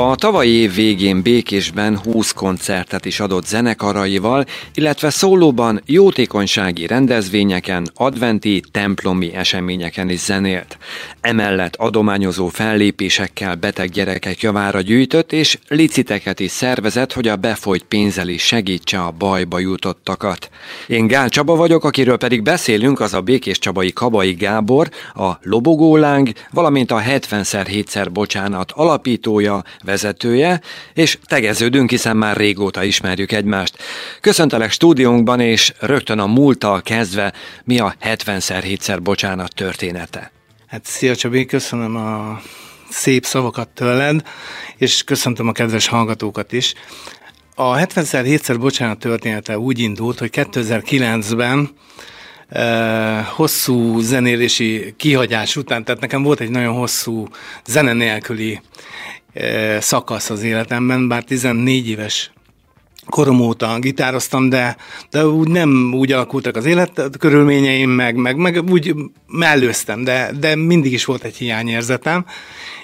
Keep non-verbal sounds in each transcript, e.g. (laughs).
A tavalyi év végén Békésben 20 koncertet is adott zenekaraival, illetve szólóban jótékonysági rendezvényeken, adventi, templomi eseményeken is zenélt. Emellett adományozó fellépésekkel beteg gyerekek javára gyűjtött, és liciteket is szervezett, hogy a befolyt pénzzel is segítse a bajba jutottakat. Én Gál Csaba vagyok, akiről pedig beszélünk, az a Békés Csabai Kabai Gábor, a Lobogóláng, valamint a 70x7-szer bocsánat alapítója, vezetője, és tegeződünk, hiszen már régóta ismerjük egymást. Köszöntelek stúdiónkban, és rögtön a múlttal kezdve, mi a 70x7-szer bocsánat története? Hát szia Csabi, köszönöm a szép szavakat tőled, és köszöntöm a kedves hallgatókat is. A 70x7-szer bocsánat története úgy indult, hogy 2009-ben eh, hosszú zenélési kihagyás után, tehát nekem volt egy nagyon hosszú zene nélküli szakasz az életemben, bár 14 éves korom óta gitároztam, de, de úgy nem úgy alakultak az életkörülményeim, meg, meg, meg úgy mellőztem, de, de mindig is volt egy hiányérzetem,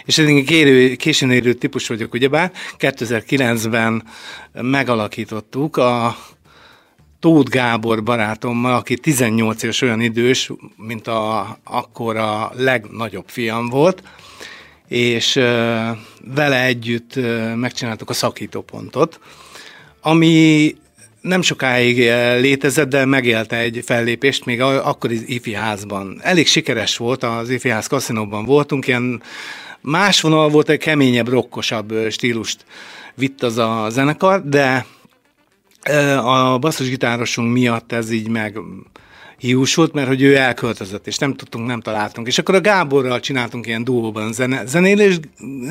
és én kérő, későn érő típus vagyok, ugyebár. 2009-ben megalakítottuk a Tóth Gábor barátommal, aki 18 éves olyan idős, mint a, akkor a legnagyobb fiam volt, és vele együtt megcsináltuk a szakítópontot, ami nem sokáig létezett, de megélte egy fellépést még akkor is ifi házban. Elég sikeres volt, az ifi ház kaszinóban voltunk, ilyen más vonal volt, egy keményebb, rokkosabb stílust vitt az a zenekar, de a basszusgitárosunk miatt ez így meg hiúsult, mert hogy ő elköltözött, és nem tudtunk, nem találtunk. És akkor a Gáborral csináltunk ilyen duóban zene, zenélés,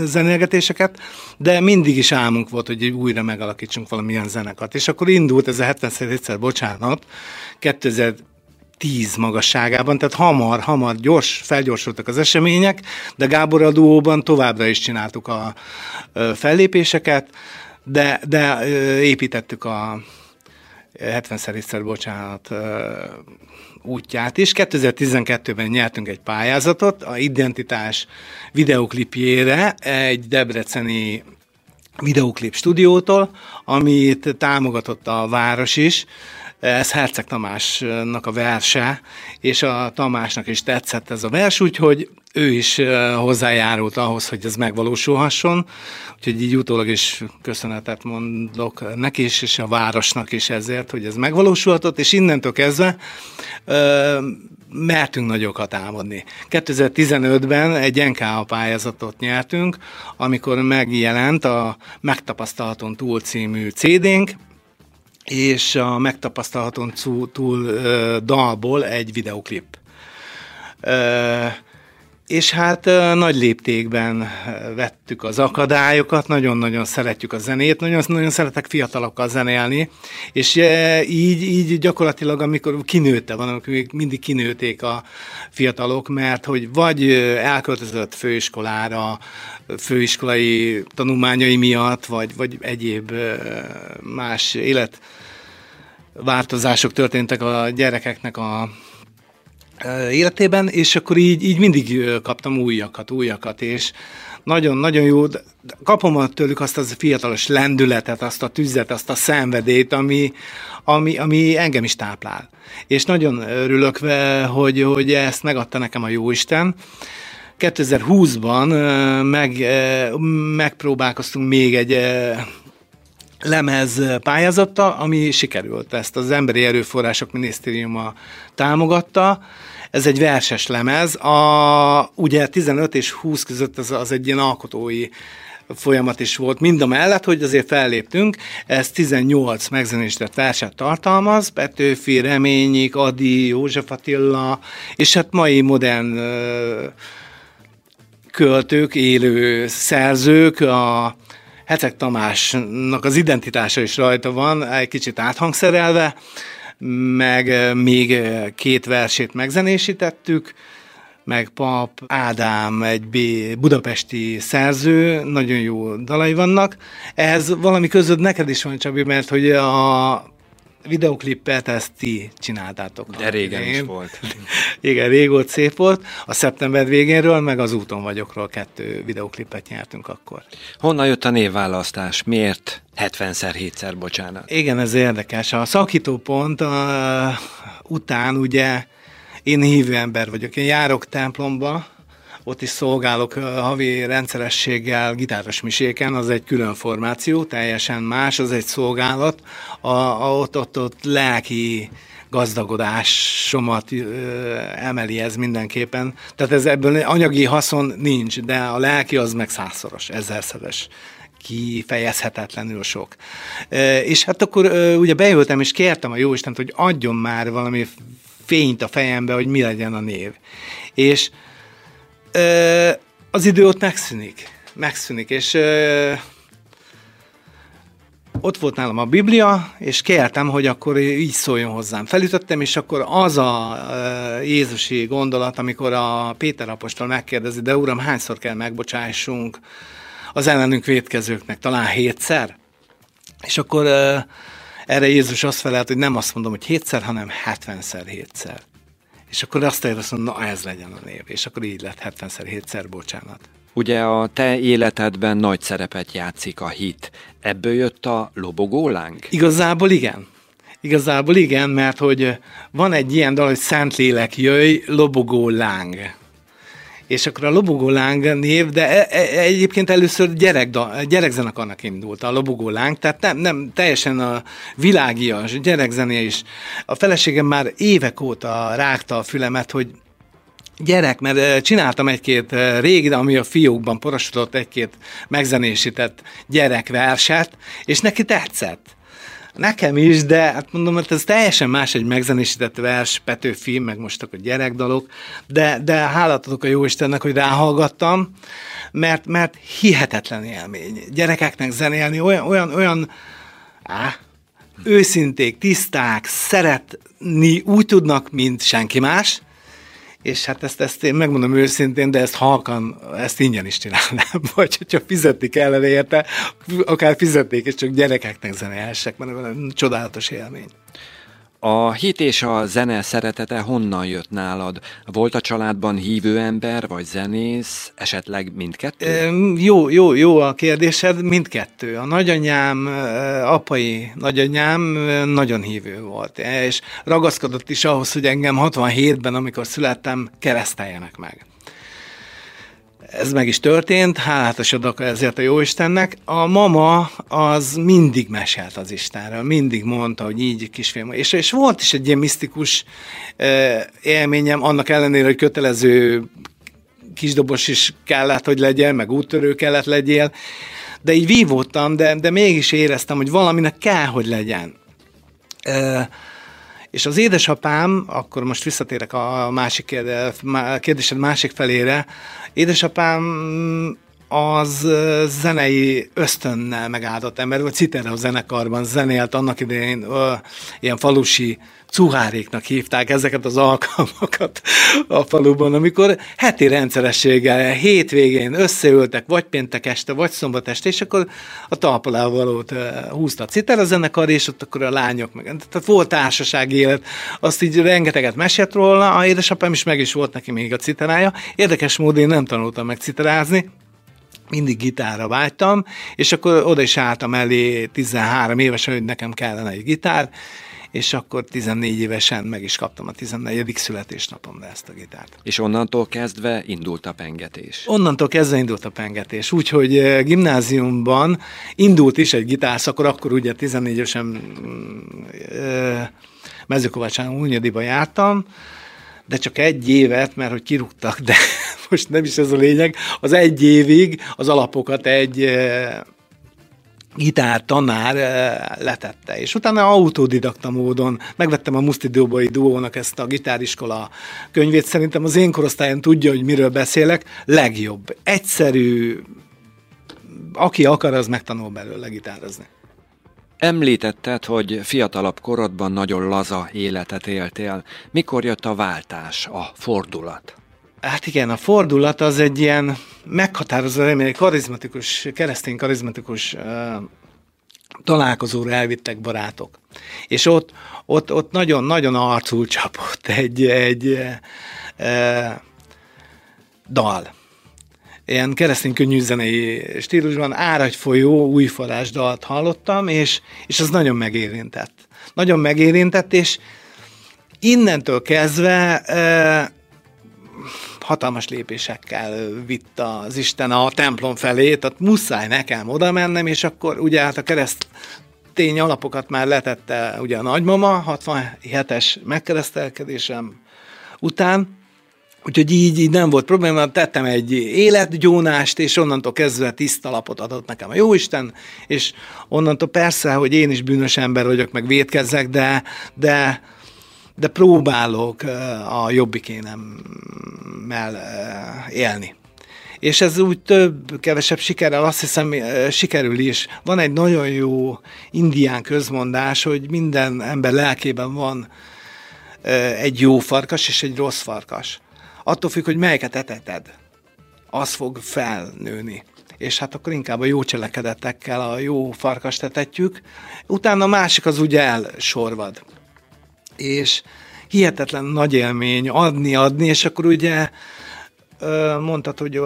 zenélgetéseket, de mindig is álmunk volt, hogy újra megalakítsunk valamilyen zenekat. És akkor indult ez a 70 egyszer, bocsánat, 2000 10 magasságában, tehát hamar, hamar, gyors, felgyorsultak az események, de Gábor a duóban továbbra is csináltuk a fellépéseket, de, de építettük a 70 egyszer, bocsánat, útját is. 2012-ben nyertünk egy pályázatot, a Identitás videoklipjére egy debreceni videoklip stúdiótól, amit támogatott a város is, ez Herceg Tamásnak a verse, és a Tamásnak is tetszett ez a vers, úgyhogy ő is hozzájárult ahhoz, hogy ez megvalósulhasson, úgyhogy így utólag is köszönetet mondok neki is, és a városnak is ezért, hogy ez megvalósulhatott, és innentől kezdve mertünk nagyokat álmodni. 2015-ben egy NKA pályázatot nyertünk, amikor megjelent a Megtapasztalhaton túl című CD-nk, és a Megtapasztalhaton túl dalból egy videoklip. És hát nagy léptékben vettük az akadályokat, nagyon-nagyon szeretjük a zenét, nagyon-nagyon szeretek fiatalokkal zenélni, és így, így gyakorlatilag, amikor kinőtte van, amikor még mindig kinőték a fiatalok, mert hogy vagy elköltözött főiskolára, főiskolai tanulmányai miatt, vagy, vagy egyéb más élet változások történtek a gyerekeknek a életében, és akkor így, így mindig kaptam újakat, újakat, és nagyon-nagyon jó, kapom tőlük azt az fiatalos lendületet, azt a tüzet, azt a szenvedét, ami, ami, ami engem is táplál. És nagyon örülök, hogy, hogy ezt megadta nekem a Jóisten. 2020-ban meg, megpróbálkoztunk még egy lemez pályázattal, ami sikerült. Ezt az Emberi Erőforrások Minisztériuma támogatta. Ez egy verses lemez. A, ugye 15 és 20 között az, az egy ilyen alkotói folyamat is volt, mind a mellett, hogy azért felléptünk, ez 18 megzenésített verset tartalmaz, Petőfi, Reményik, Adi, József Attila, és hát mai modern költők, élő szerzők, a Hecek Tamásnak az identitása is rajta van, egy kicsit áthangszerelve, meg még két versét megzenésítettük, meg Pap Ádám, egy B, budapesti szerző, nagyon jó dalai vannak. Ez valami között neked is van, Csabi, mert hogy a videoklippet ezt ti csináltátok. De régen Én. is volt. (laughs) Igen, régóta szép volt. A szeptember végénről, meg az úton vagyokról kettő videoklippet nyertünk akkor. Honnan jött a névválasztás? Miért 70-szer, 7-szer, bocsánat? Igen, ez érdekes. A szakítópont a, után ugye én hívő ember vagyok. Én járok templomba, ott is szolgálok havi rendszerességgel gitáros miséken, az egy külön formáció, teljesen más, az egy szolgálat, a, a, ott, ott, ott lelki gazdagodásomat emeli ez mindenképpen. Tehát ez ebből anyagi haszon nincs, de a lelki az meg százszoros, ezerszeres kifejezhetetlenül sok. És hát akkor ugye bejöttem, és kértem a Jóistent, hogy adjon már valami fényt a fejembe, hogy mi legyen a név. És az idő ott megszűnik. Megszűnik, és ott volt nálam a Biblia, és kértem, hogy akkor így szóljon hozzám. Felütöttem, és akkor az a Jézusi gondolat, amikor a Péter apostol megkérdezi, de uram, hányszor kell megbocsássunk az ellenünk védkezőknek? Talán hétszer? És akkor erre Jézus azt felelt, hogy nem azt mondom, hogy hétszer, hanem hetvenszer hétszer. És akkor azt éreztem, na ez legyen a név. És akkor így lett 70-szer, 7-szer bocsánat. Ugye a te életedben nagy szerepet játszik a hit. Ebből jött a lobogólánk? Igazából igen. Igazából igen, mert hogy van egy ilyen dal, hogy Szentlélek jöjj, lobogó láng és akkor a Lobogó Láng név, de e, e, egyébként először gyerek, gyerekzenekarnak indult a Lobogó Láng, tehát nem, nem teljesen a világias gyerekzené is. A feleségem már évek óta rágta a fülemet, hogy gyerek, mert csináltam egy-két régi, ami a fiókban porosodott egy-két megzenésített gyerekverset, és neki tetszett. Nekem is, de hát mondom, hogy ez teljesen más egy megzenésített vers, Petőfi, meg most akkor gyerekdalok, de, de hálát adok a Jóistennek, hogy ráhallgattam, mert, mert hihetetlen élmény. Gyerekeknek zenélni olyan, olyan, olyan á, őszinték, tiszták, szeretni úgy tudnak, mint senki más, és hát ezt, ezt én megmondom őszintén, de ezt halkan, ezt ingyen is csinálnám, (laughs) vagy hogyha fizetni kellene érte, akár fizetnék, és csak gyerekeknek zenélhessek, mert csodálatos élmény. A hit és a zene szeretete honnan jött nálad? Volt a családban hívő ember, vagy zenész, esetleg mindkettő? Jó, jó, jó a kérdésed, mindkettő. A nagyanyám, apai nagyanyám nagyon hívő volt, és ragaszkodott is ahhoz, hogy engem 67-ben, amikor születtem, kereszteljenek meg ez meg is történt, hálátos adok ezért a Jóistennek. A mama az mindig mesélt az Istenről, mindig mondta, hogy így kisfiam. És, és volt is egy ilyen misztikus élményem, annak ellenére, hogy kötelező kisdobos is kellett, hogy legyen, meg úttörő kellett legyél, de így vívódtam, de, de mégis éreztem, hogy valaminek kell, hogy legyen. És az édesapám, akkor most visszatérek a másik kérdésed másik felére, édesapám az zenei ösztönnel megáldott ember, vagy Citerre a zenekarban zenélt annak idején ö, ilyen falusi cuháréknak hívták ezeket az alkalmakat a faluban, amikor heti rendszerességgel, hétvégén összeültek, vagy péntek este, vagy szombat este, és akkor a talpalávalót húzta a citer zenekar, és ott akkor a lányok meg. Tehát volt társasági élet, azt így rengeteget mesélt róla, a édesapám is meg is volt neki még a citerája. Érdekes módon én nem tanultam meg citerázni, mindig gitárra vágytam, és akkor oda is álltam elé 13 évesen, hogy nekem kellene egy gitár, és akkor 14 évesen meg is kaptam a 14. születésnapomra ezt a gitárt. És onnantól kezdve indult a pengetés? Onnantól kezdve indult a pengetés, úgyhogy gimnáziumban indult is egy gitárszakor, akkor ugye 14 évesen mezőkovácsán Únyadiba jártam, de csak egy évet, mert hogy kirúgtak, de most nem is ez a lényeg, az egy évig az alapokat egy eh, gitár tanár letette, és utána autodidakta módon megvettem a Muszti Dóbai Duónak ezt a gitáriskola könyvét, szerintem az én korosztályon tudja, hogy miről beszélek, legjobb, egyszerű, aki akar, az megtanul belőle gitározni. Említetted, hogy fiatalabb korodban nagyon laza életet éltél. Mikor jött a váltás, a fordulat? Hát igen, a fordulat az egy ilyen meghatározó, egy karizmatikus, keresztény karizmatikus találkozóra elvittek barátok. És ott, ott, ott nagyon-nagyon arcul csapott egy, egy e, dal. Ilyen keresztény könnyű zenei stílusban áragy folyó újfalás dalt hallottam, és, és az nagyon megérintett. Nagyon megérintett, és innentől kezdve e, hatalmas lépésekkel vitt az Isten a templom felé, tehát muszáj nekem oda mennem, és akkor ugye hát a kereszt tény alapokat már letette ugye a nagymama, 67-es megkeresztelkedésem után, Úgyhogy így, így nem volt probléma, tettem egy életgyónást, és onnantól kezdve tiszta lapot adott nekem a Jóisten, és onnantól persze, hogy én is bűnös ember vagyok, meg védkezzek, de, de de próbálok a jobbikénemmel élni. És ez úgy több, kevesebb sikerrel azt hiszem sikerül is. Van egy nagyon jó indián közmondás, hogy minden ember lelkében van egy jó farkas és egy rossz farkas. Attól függ, hogy melyiket eteted, az fog felnőni és hát akkor inkább a jó cselekedetekkel a jó farkast etetjük, utána a másik az ugye elsorvad és hihetetlen nagy élmény adni, adni, és akkor ugye mondtad, hogy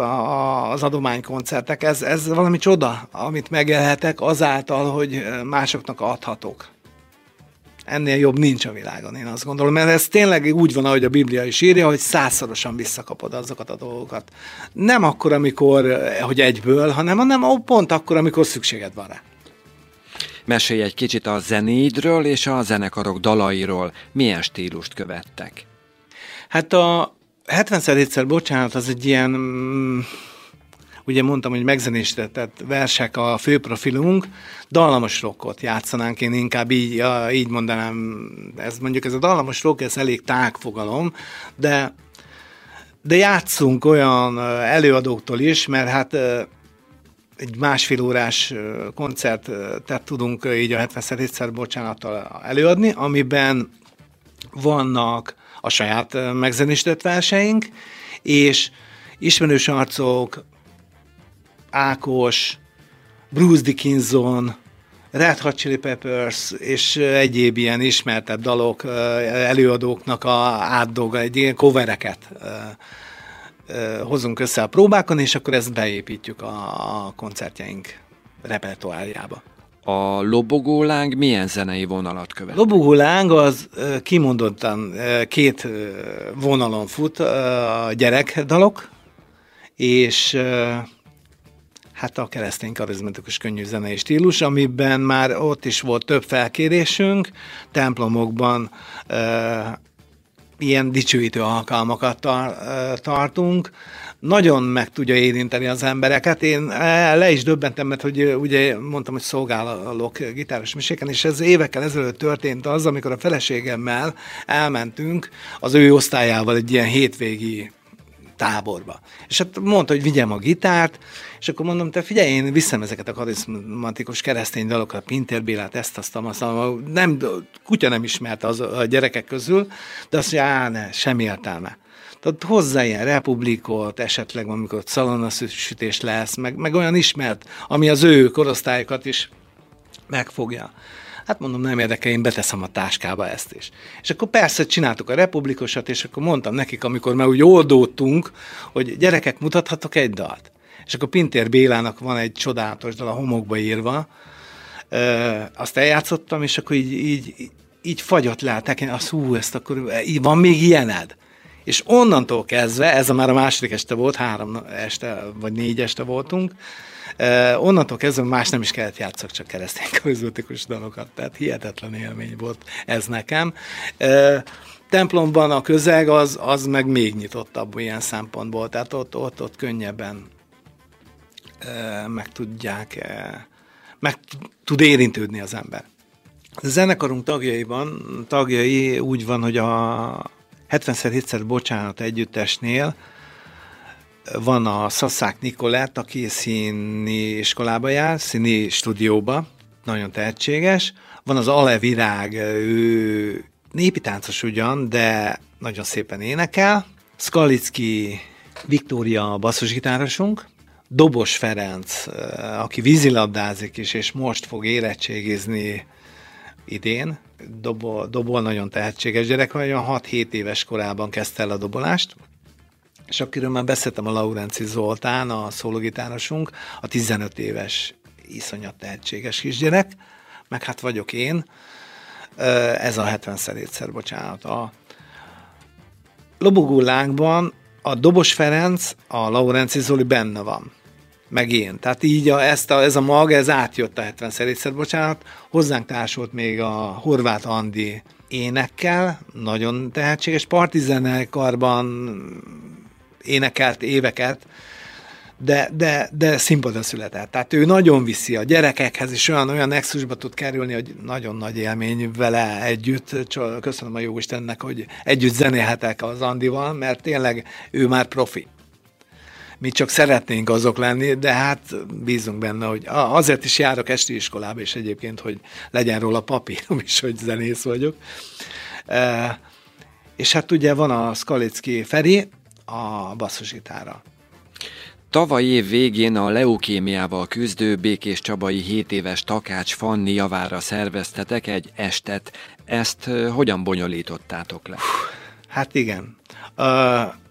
az adománykoncertek, ez, ez valami csoda, amit megélhetek azáltal, hogy másoknak adhatok. Ennél jobb nincs a világon, én azt gondolom, mert ez tényleg úgy van, ahogy a Biblia is írja, hogy százszorosan visszakapod azokat a dolgokat. Nem akkor, amikor, hogy egyből, hanem, hanem pont akkor, amikor szükséged van rá. Mesélj egy kicsit a zenédről és a zenekarok dalairól. Milyen stílust követtek? Hát a 70-szer bocsánat, az egy ilyen, mm, ugye mondtam, hogy megzenésített versek a főprofilunk, dallamos rockot játszanánk, én inkább így, így mondanám, ez mondjuk ez a dallamos rock, ez elég tágfogalom, de de játszunk olyan előadóktól is, mert hát egy másfél órás koncertet tudunk így a 77-szer bocsánattal előadni, amiben vannak a saját megzenésített verseink, és ismerős arcok, Ákos, Bruce Dickinson, Red Hot Chili Peppers és egyéb ilyen ismertebb dalok, előadóknak a átdolga, egy ilyen covereket hozunk össze a próbákon, és akkor ezt beépítjük a koncertjeink repertoárjába. A lobogóláng milyen zenei vonalat követ? Lobogóláng az kimondottan két vonalon fut, a gyerekdalok, és hát a keresztény karizmatikus könnyű zenei stílus, amiben már ott is volt több felkérésünk, templomokban ilyen dicsőítő alkalmakat tar- tartunk, nagyon meg tudja érinteni az embereket. Én le is döbbentem, mert hogy ugye mondtam, hogy szolgálok gitáros meséken, és ez évekkel ezelőtt történt az, amikor a feleségemmel elmentünk az ő osztályával egy ilyen hétvégi táborba. És hát mondta, hogy vigyem a gitárt, és akkor mondom, te figyelj, én viszem ezeket a karizmatikus keresztény dalokat, Pinter Bélát, ezt, azt, azt, nem, kutya nem ismerte az, a gyerekek közül, de azt mondja, á, ne, semmi értelme. Tehát hozzá ilyen republikot, esetleg amikor szalonasütés lesz, meg, meg olyan ismert, ami az ő korosztályokat is megfogja. Hát mondom, nem érdekel, én beteszem a táskába ezt is. És akkor persze csináltuk a republikosat, és akkor mondtam nekik, amikor már úgy oldódtunk, hogy gyerekek, mutathatok egy dalt. És akkor Pintér Bélának van egy csodálatos dal a homokba írva, e, azt eljátszottam, és akkor így, így, így fagyott le tekén, azt hú, ezt akkor, így van még ilyened? És onnantól kezdve, ez a már a második este volt, három este vagy négy este voltunk, Uh, onnantól kezdve más nem is kellett játszak, csak keresztény karizmatikus dalokat, tehát hihetetlen élmény volt ez nekem. Uh, templomban a közeg az, az meg még nyitottabb ilyen szempontból, tehát ott, ott, ott könnyebben uh, meg tudják, uh, meg tud érintődni az ember. A zenekarunk tagjaiban, tagjai úgy van, hogy a 70-szer bocsánat együttesnél van a Szaszák Nikolett, aki színi iskolába jár, színi stúdióba, nagyon tehetséges. Van az Ale Virág, ő népi táncos ugyan, de nagyon szépen énekel. Skalicki Viktória basszusgitárosunk, Dobos Ferenc, aki vízilabdázik is, és most fog érettségizni idén, dobol, dobol nagyon tehetséges gyerek, olyan 6-7 éves korában kezdte el a dobolást, és akiről már beszéltem a Laurenci Zoltán, a szólógitárosunk, a 15 éves iszonyat tehetséges kisgyerek, meg hát vagyok én, ez a 70 szerétszer, bocsánat. A lobogullánkban a Dobos Ferenc, a Laurenci Zoli benne van meg én. Tehát így a, ezt a, ez a mag, ez átjött a 70 szerétszer, bocsánat. Hozzánk társult még a Horváth Andi énekkel, nagyon tehetséges partizenekarban énekelt éveket, de, de, de színpadon született. Tehát ő nagyon viszi a gyerekekhez, és olyan, olyan nexusba tud kerülni, hogy nagyon nagy élmény vele együtt. Köszönöm a jó Istennek, hogy együtt zenélhetek az Andival, mert tényleg ő már profi mi csak szeretnénk azok lenni, de hát bízunk benne, hogy azért is járok esti iskolába, és egyébként, hogy legyen róla papírom (laughs) is, hogy zenész vagyok. E, és hát ugye van a Skalicki Feri, a basszusgitára. Tavaly év végén a leukémiával küzdő Békés Csabai 7 éves Takács Fanni javára szerveztetek egy estet. Ezt hogyan bonyolítottátok le? Hát igen.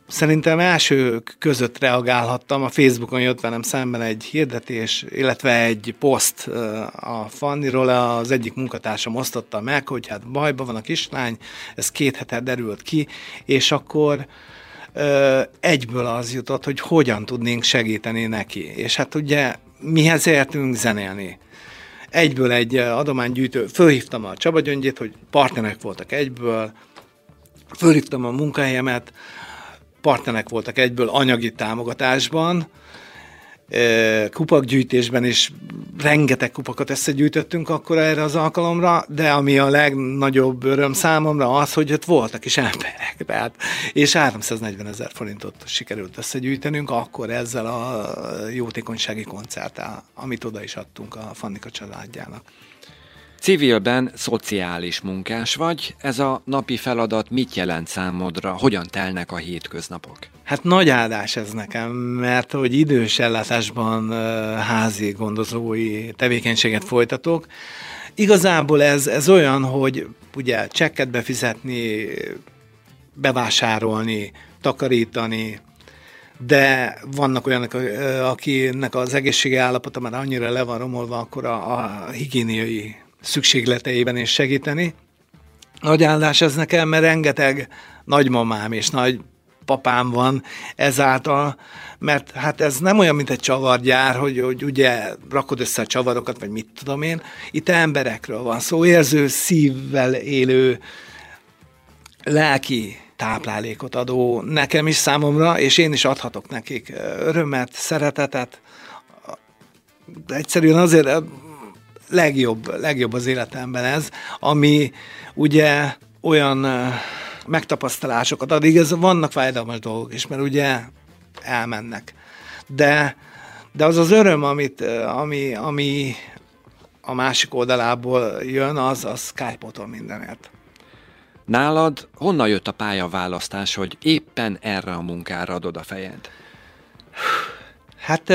Szerintem elsők között reagálhattam, a Facebookon jött velem szemben egy hirdetés, illetve egy poszt a Fanniról, az egyik munkatársam osztotta meg, hogy hát bajba van a kislány, ez két hete derült ki, és akkor egyből az jutott, hogy hogyan tudnénk segíteni neki. És hát ugye mihez értünk zenélni? Egyből egy adománygyűjtő, fölhívtam a Csaba Gyöngyét, hogy partnerek voltak egyből, fölhívtam a munkahelyemet, partnerek voltak egyből anyagi támogatásban, kupakgyűjtésben is rengeteg kupakat összegyűjtöttünk akkor erre az alkalomra, de ami a legnagyobb öröm számomra az, hogy ott voltak is emberek, tehát, és 340 ezer forintot sikerült összegyűjtenünk akkor ezzel a jótékonysági koncerttel, amit oda is adtunk a Fannika családjának. Civilben szociális munkás vagy, ez a napi feladat mit jelent számodra, hogyan telnek a hétköznapok? Hát nagy áldás ez nekem, mert hogy idős ellátásban házi gondozói tevékenységet folytatok. Igazából ez, ez olyan, hogy ugye csekket befizetni, bevásárolni, takarítani, de vannak olyanok, akinek az egészségi állapota már annyira le van romolva, akkor a, a higiéniai szükségleteiben is segíteni. Nagy áldás ez nekem, mert rengeteg nagymamám és nagy papám van ezáltal, mert hát ez nem olyan, mint egy csavargyár, hogy, hogy ugye rakod össze a csavarokat, vagy mit tudom én. Itt emberekről van szó, érző szívvel élő lelki táplálékot adó nekem is számomra, és én is adhatok nekik örömet, szeretetet. Egyszerűen azért legjobb, legjobb az életemben ez, ami ugye olyan megtapasztalásokat ad. Igaz, vannak fájdalmas dolgok is, mert ugye elmennek. De, de az az öröm, amit, ami, ami a másik oldalából jön, az, az Skype-otól mindenért. Nálad honnan jött a pályaválasztás, hogy éppen erre a munkára adod a fejed? Hát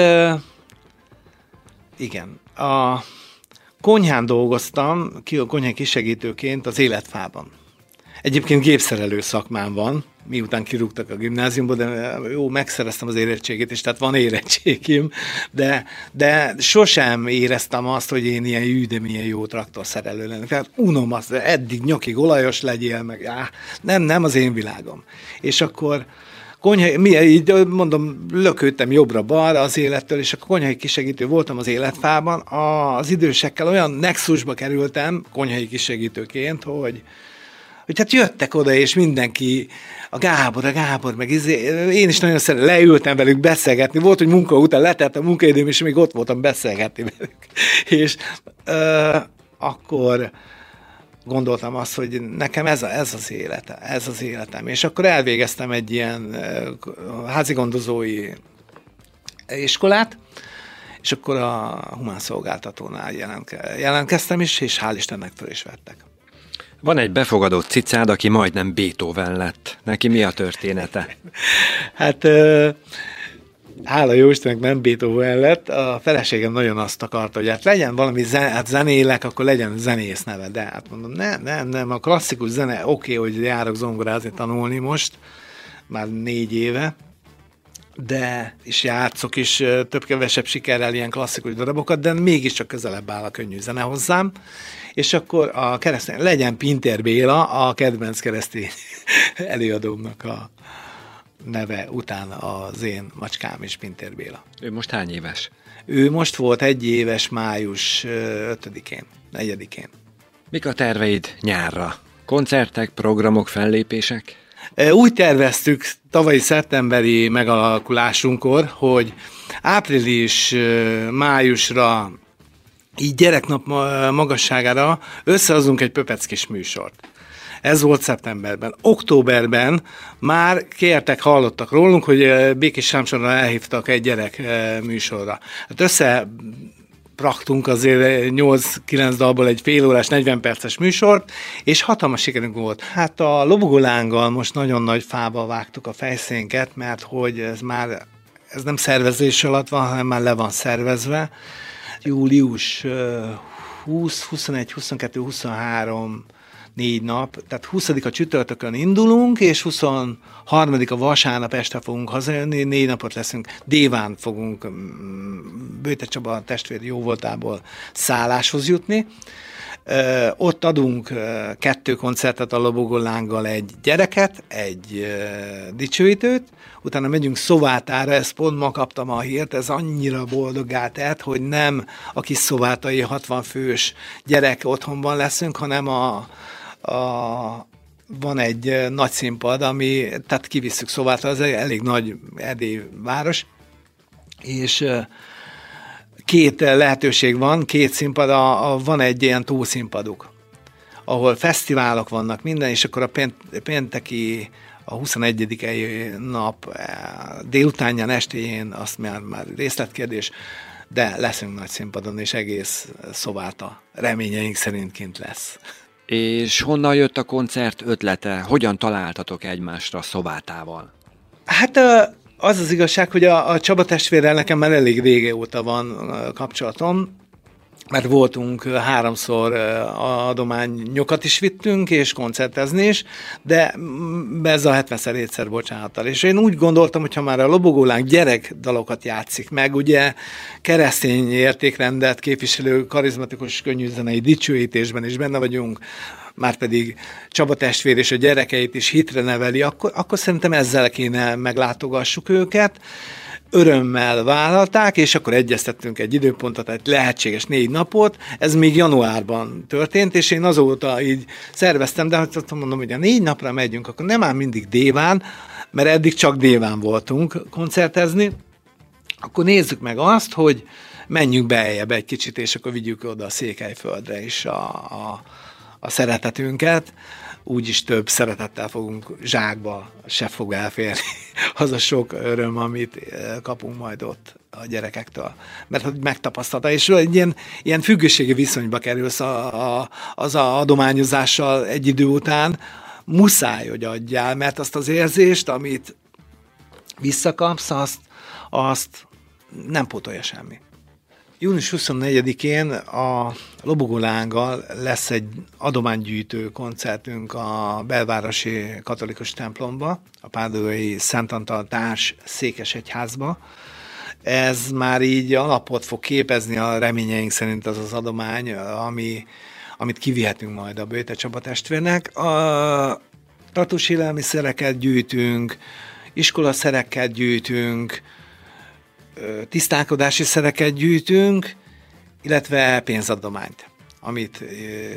igen. A, Konyhán dolgoztam, ki a konyhán kisegítőként az életfában. Egyébként gépszerelő szakmám van, miután kirúgtak a gimnáziumból, de jó, megszereztem az érettségét, és tehát van érettségim, de, de sosem éreztem azt, hogy én ilyen jű, de milyen jó traktorszerelő lennék. Tehát unom azt, eddig nyakig olajos legyél, meg á, nem, nem az én világom. És akkor konyhai, mi, így mondom, lökődtem jobbra-balra az élettől, és akkor konyhai kisegítő voltam az életfában. Az idősekkel olyan nexusba kerültem, konyhai kisegítőként, hogy, hogy hát jöttek oda, és mindenki, a Gábor, a Gábor, meg izé, én is nagyon szeretem, leültem velük beszélgetni, volt, hogy munka után letett a munkaidőm, és még ott voltam beszélgetni velük. (laughs) És ö, akkor gondoltam azt, hogy nekem ez, a, ez az élete, ez az életem. És akkor elvégeztem egy ilyen házigondozói iskolát, és akkor a humán szolgáltatónál jelentke, jelentkeztem is, és hál' Istennek föl is vettek. Van egy befogadott cicád, aki majdnem Beethoven lett. Neki mi a története? (laughs) hát hála jó Istennek nem Beethoven lett, a feleségem nagyon azt akarta, hogy hát legyen valami zen, hát zenélek, akkor legyen zenész neve, de hát mondom, nem, nem, nem, a klasszikus zene, oké, okay, hogy járok zongorázni, tanulni most, már négy éve, de is játszok is több-kevesebb sikerrel ilyen klasszikus darabokat, de mégiscsak közelebb áll a könnyű zene hozzám, és akkor a keresztény, legyen Pinter Béla, a kedvenc keresztény (laughs) előadómnak a neve után az én macskám is Pinter Béla. Ő most hány éves? Ő most volt egy éves május 5-én, 4-én. Mik a terveid nyárra? Koncertek, programok, fellépések? Úgy terveztük tavalyi szeptemberi megalakulásunkkor, hogy április, májusra így gyereknap magasságára összehozunk egy pöpeckis műsort. Ez volt szeptemberben. Októberben már kértek, hallottak rólunk, hogy Békés Sámsonra elhívtak egy gyerek műsorra. Hát össze raktunk azért 8-9 dalból egy fél órás, 40 perces műsort, és hatalmas sikerünk volt. Hát a lobogolánggal most nagyon nagy fába vágtuk a fejszénket, mert hogy ez már ez nem szervezés alatt van, hanem már le van szervezve. Július 20, 21, 22, 23 négy nap, tehát 20 a csütörtökön indulunk, és 23 a vasárnap este fogunk hazajönni, négy napot leszünk, déván fogunk mm, Bőte Csaba testvér jó voltából szálláshoz jutni, ott adunk kettő koncertet a Lobogó egy gyereket, egy dicsőítőt, utána megyünk Szovátára, ezt pont ma kaptam a hírt, ez annyira boldoggá tett, hogy nem a kis szovátai 60 fős gyerek otthonban leszünk, hanem a, a, van egy nagy színpad, ami, tehát kivisszük szóval, az egy elég nagy erdély város, és két lehetőség van, két színpad, a, a, van egy ilyen túlszínpaduk, ahol fesztiválok vannak, minden, és akkor a pént, pénteki a 21. nap délutánján, estéjén, azt már, már részletkérdés, de leszünk nagy színpadon, és egész szobáta reményeink szerint kint lesz. És honnan jött a koncert ötlete? Hogyan találtatok egymásra szobátával? Hát az az igazság, hogy a, a Csaba testvérrel nekem már elég rége óta van kapcsolatom, mert voltunk háromszor adományokat is vittünk, és koncertezni is, de ez a 70-szer egyszer bocsánattal. És én úgy gondoltam, hogy ha már a lobogólánk gyerek dalokat játszik meg, ugye keresztény értékrendet képviselő karizmatikus könnyűzenei dicsőítésben is benne vagyunk, már pedig Csaba testvér és a gyerekeit is hitre neveli, akkor, akkor szerintem ezzel kéne meglátogassuk őket örömmel vállalták, és akkor egyeztettünk egy időpontot, egy lehetséges négy napot, ez még januárban történt, és én azóta így szerveztem, de hát mondom, hogy a négy napra megyünk, akkor nem már mindig déván, mert eddig csak déván voltunk koncertezni, akkor nézzük meg azt, hogy menjünk beljebb egy kicsit, és akkor vigyük oda a Székelyföldre is a, a, a szeretetünket úgyis több szeretettel fogunk zsákba, se fog elférni (laughs) az a sok öröm, amit eh, kapunk majd ott a gyerekektől. Mert hogy megtapasztalta, és egy ilyen, ilyen függőségi viszonyba kerülsz a, a, az a adományozással egy idő után, muszáj, hogy adjál, mert azt az érzést, amit visszakapsz, azt, azt nem pótolja semmi. Június 24-én a Lobogólánggal lesz egy adománygyűjtő koncertünk a belvárosi katolikus templomba, a Pádói Szent Antal Társ Székesegyházba. Ez már így alapot fog képezni a reményeink szerint az az adomány, ami, amit kivihetünk majd a Bőte Csaba testvérnek. A tartós élelmiszereket gyűjtünk, iskolaszereket gyűjtünk, tisztálkodási szereket gyűjtünk, illetve pénzadományt, amit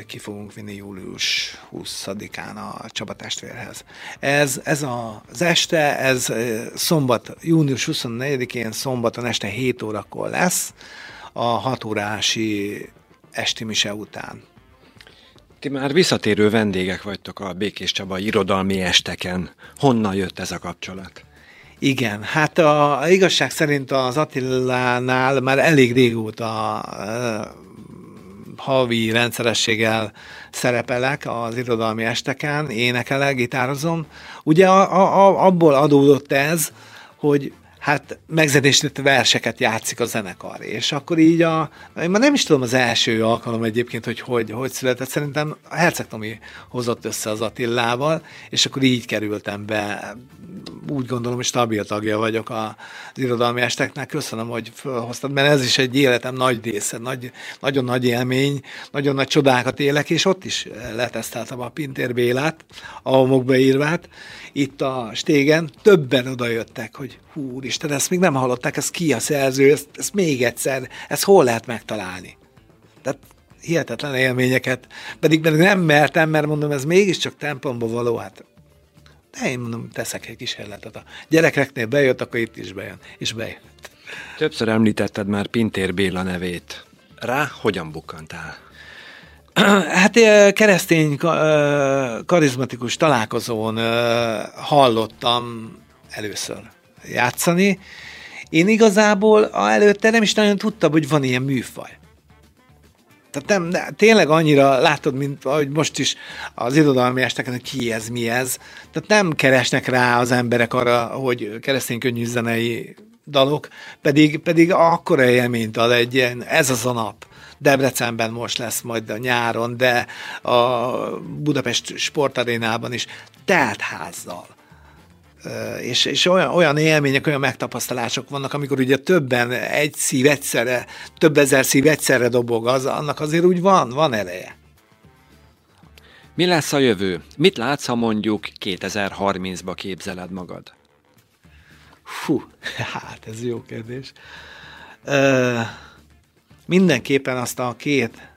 ki fogunk vinni július 20-án a Csaba testvérhez. Ez, ez az este, ez szombat, június 24-én szombaton este 7 órakor lesz, a 6 órási esti mise után. Ti már visszatérő vendégek vagytok a Békés Csaba irodalmi esteken. Honnan jött ez a kapcsolat? Igen, hát a, a igazság szerint az Attilánál már elég régóta uh, havi rendszerességgel szerepelek az irodalmi esteken, énekelek, gitározom. Ugye a, a, abból adódott ez, hogy hát megzenésített verseket játszik a zenekar, és akkor így a, én már nem is tudom az első alkalom egyébként, hogy hogy, hogy született, szerintem a Herceg Tomi hozott össze az Attillával, és akkor így kerültem be, úgy gondolom, hogy stabil tagja vagyok az irodalmi esteknek, köszönöm, hogy felhoztad, mert ez is egy életem nagy része, nagy, nagyon nagy élmény, nagyon nagy csodákat élek, és ott is leteszteltem a Pintér Bélát, a homokba itt a stégen, többen odajöttek, hogy hú, Isten, ezt még nem hallották, ez ki a szerző, ezt, ezt még egyszer, ezt hol lehet megtalálni? Tehát hihetetlen élményeket, pedig, pedig nem mertem, mert mondom, ez mégiscsak templomba való, hát de én mondom, teszek egy kísérletet. A gyerekeknél bejött, akkor itt is bejön, és bejött. Többször említetted már Pintér Béla nevét. Rá hogyan bukkantál? (clears throat) Hát keresztény karizmatikus találkozón hallottam először játszani. Én igazából előtte nem is nagyon tudtam, hogy van ilyen műfaj. Tehát nem, de tényleg annyira látod, mint ahogy most is az irodalmi esteken, ki ez, mi ez. Tehát nem keresnek rá az emberek arra, hogy keresztény könnyű zenei dalok, pedig, pedig akkora élményt ad egy ilyen, ez az a nap. Debrecenben most lesz majd a nyáron, de a Budapest sportarénában is telt házzal és, és olyan, olyan élmények, olyan megtapasztalások vannak, amikor ugye többen egy szív egyszerre, több ezer szív egyszerre dobog, az, annak azért úgy van, van ereje. Mi lesz a jövő? Mit látsz, ha mondjuk 2030-ba képzeled magad? Fú, (laughs) hát ez jó kérdés. Ö, mindenképpen azt a két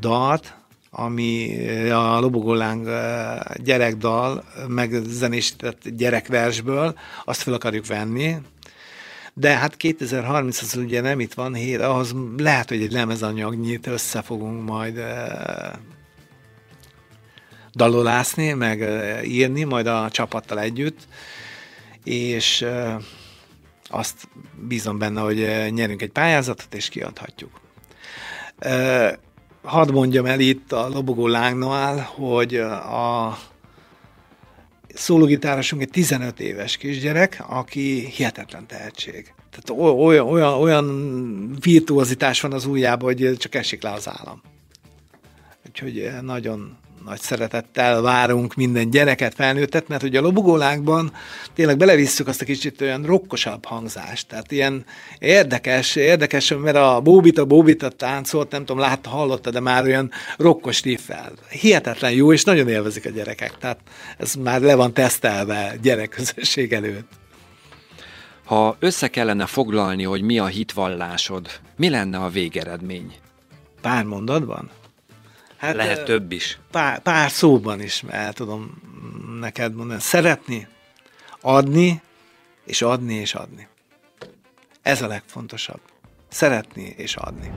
dalt, ami a Lobogoláng gyerekdal, megzenésített gyerekversből, azt fel akarjuk venni, de hát 2030 az ugye nem itt van, hét, ahhoz lehet, hogy egy lemezanyagnyit össze fogunk majd dalolászni, meg írni, majd a csapattal együtt, és azt bízom benne, hogy nyerünk egy pályázatot, és kiadhatjuk hadd mondjam el itt a Lobogó Lángnál, hogy a szólógitárosunk egy 15 éves kisgyerek, aki hihetetlen tehetség. Tehát olyan, olyan, olyan virtuozitás van az ujjában, hogy csak esik le az állam. Úgyhogy nagyon nagy szeretettel várunk minden gyereket, felnőttet, mert ugye a lobogólákban tényleg belevisszük azt a kicsit olyan rokkosabb hangzást, tehát ilyen érdekes, érdekes, mert a Bóbita, Bóbita táncolt, nem tudom, látta, hallotta, de már olyan rokkos riffel. Hihetetlen jó, és nagyon élvezik a gyerekek, tehát ez már le van tesztelve gyerekközösség előtt. Ha össze kellene foglalni, hogy mi a hitvallásod, mi lenne a végeredmény? Pár mondatban? Hát, Lehet több is. Pár, pár szóban is el tudom neked mondani. Szeretni, adni, és adni, és adni. Ez a legfontosabb. Szeretni és adni.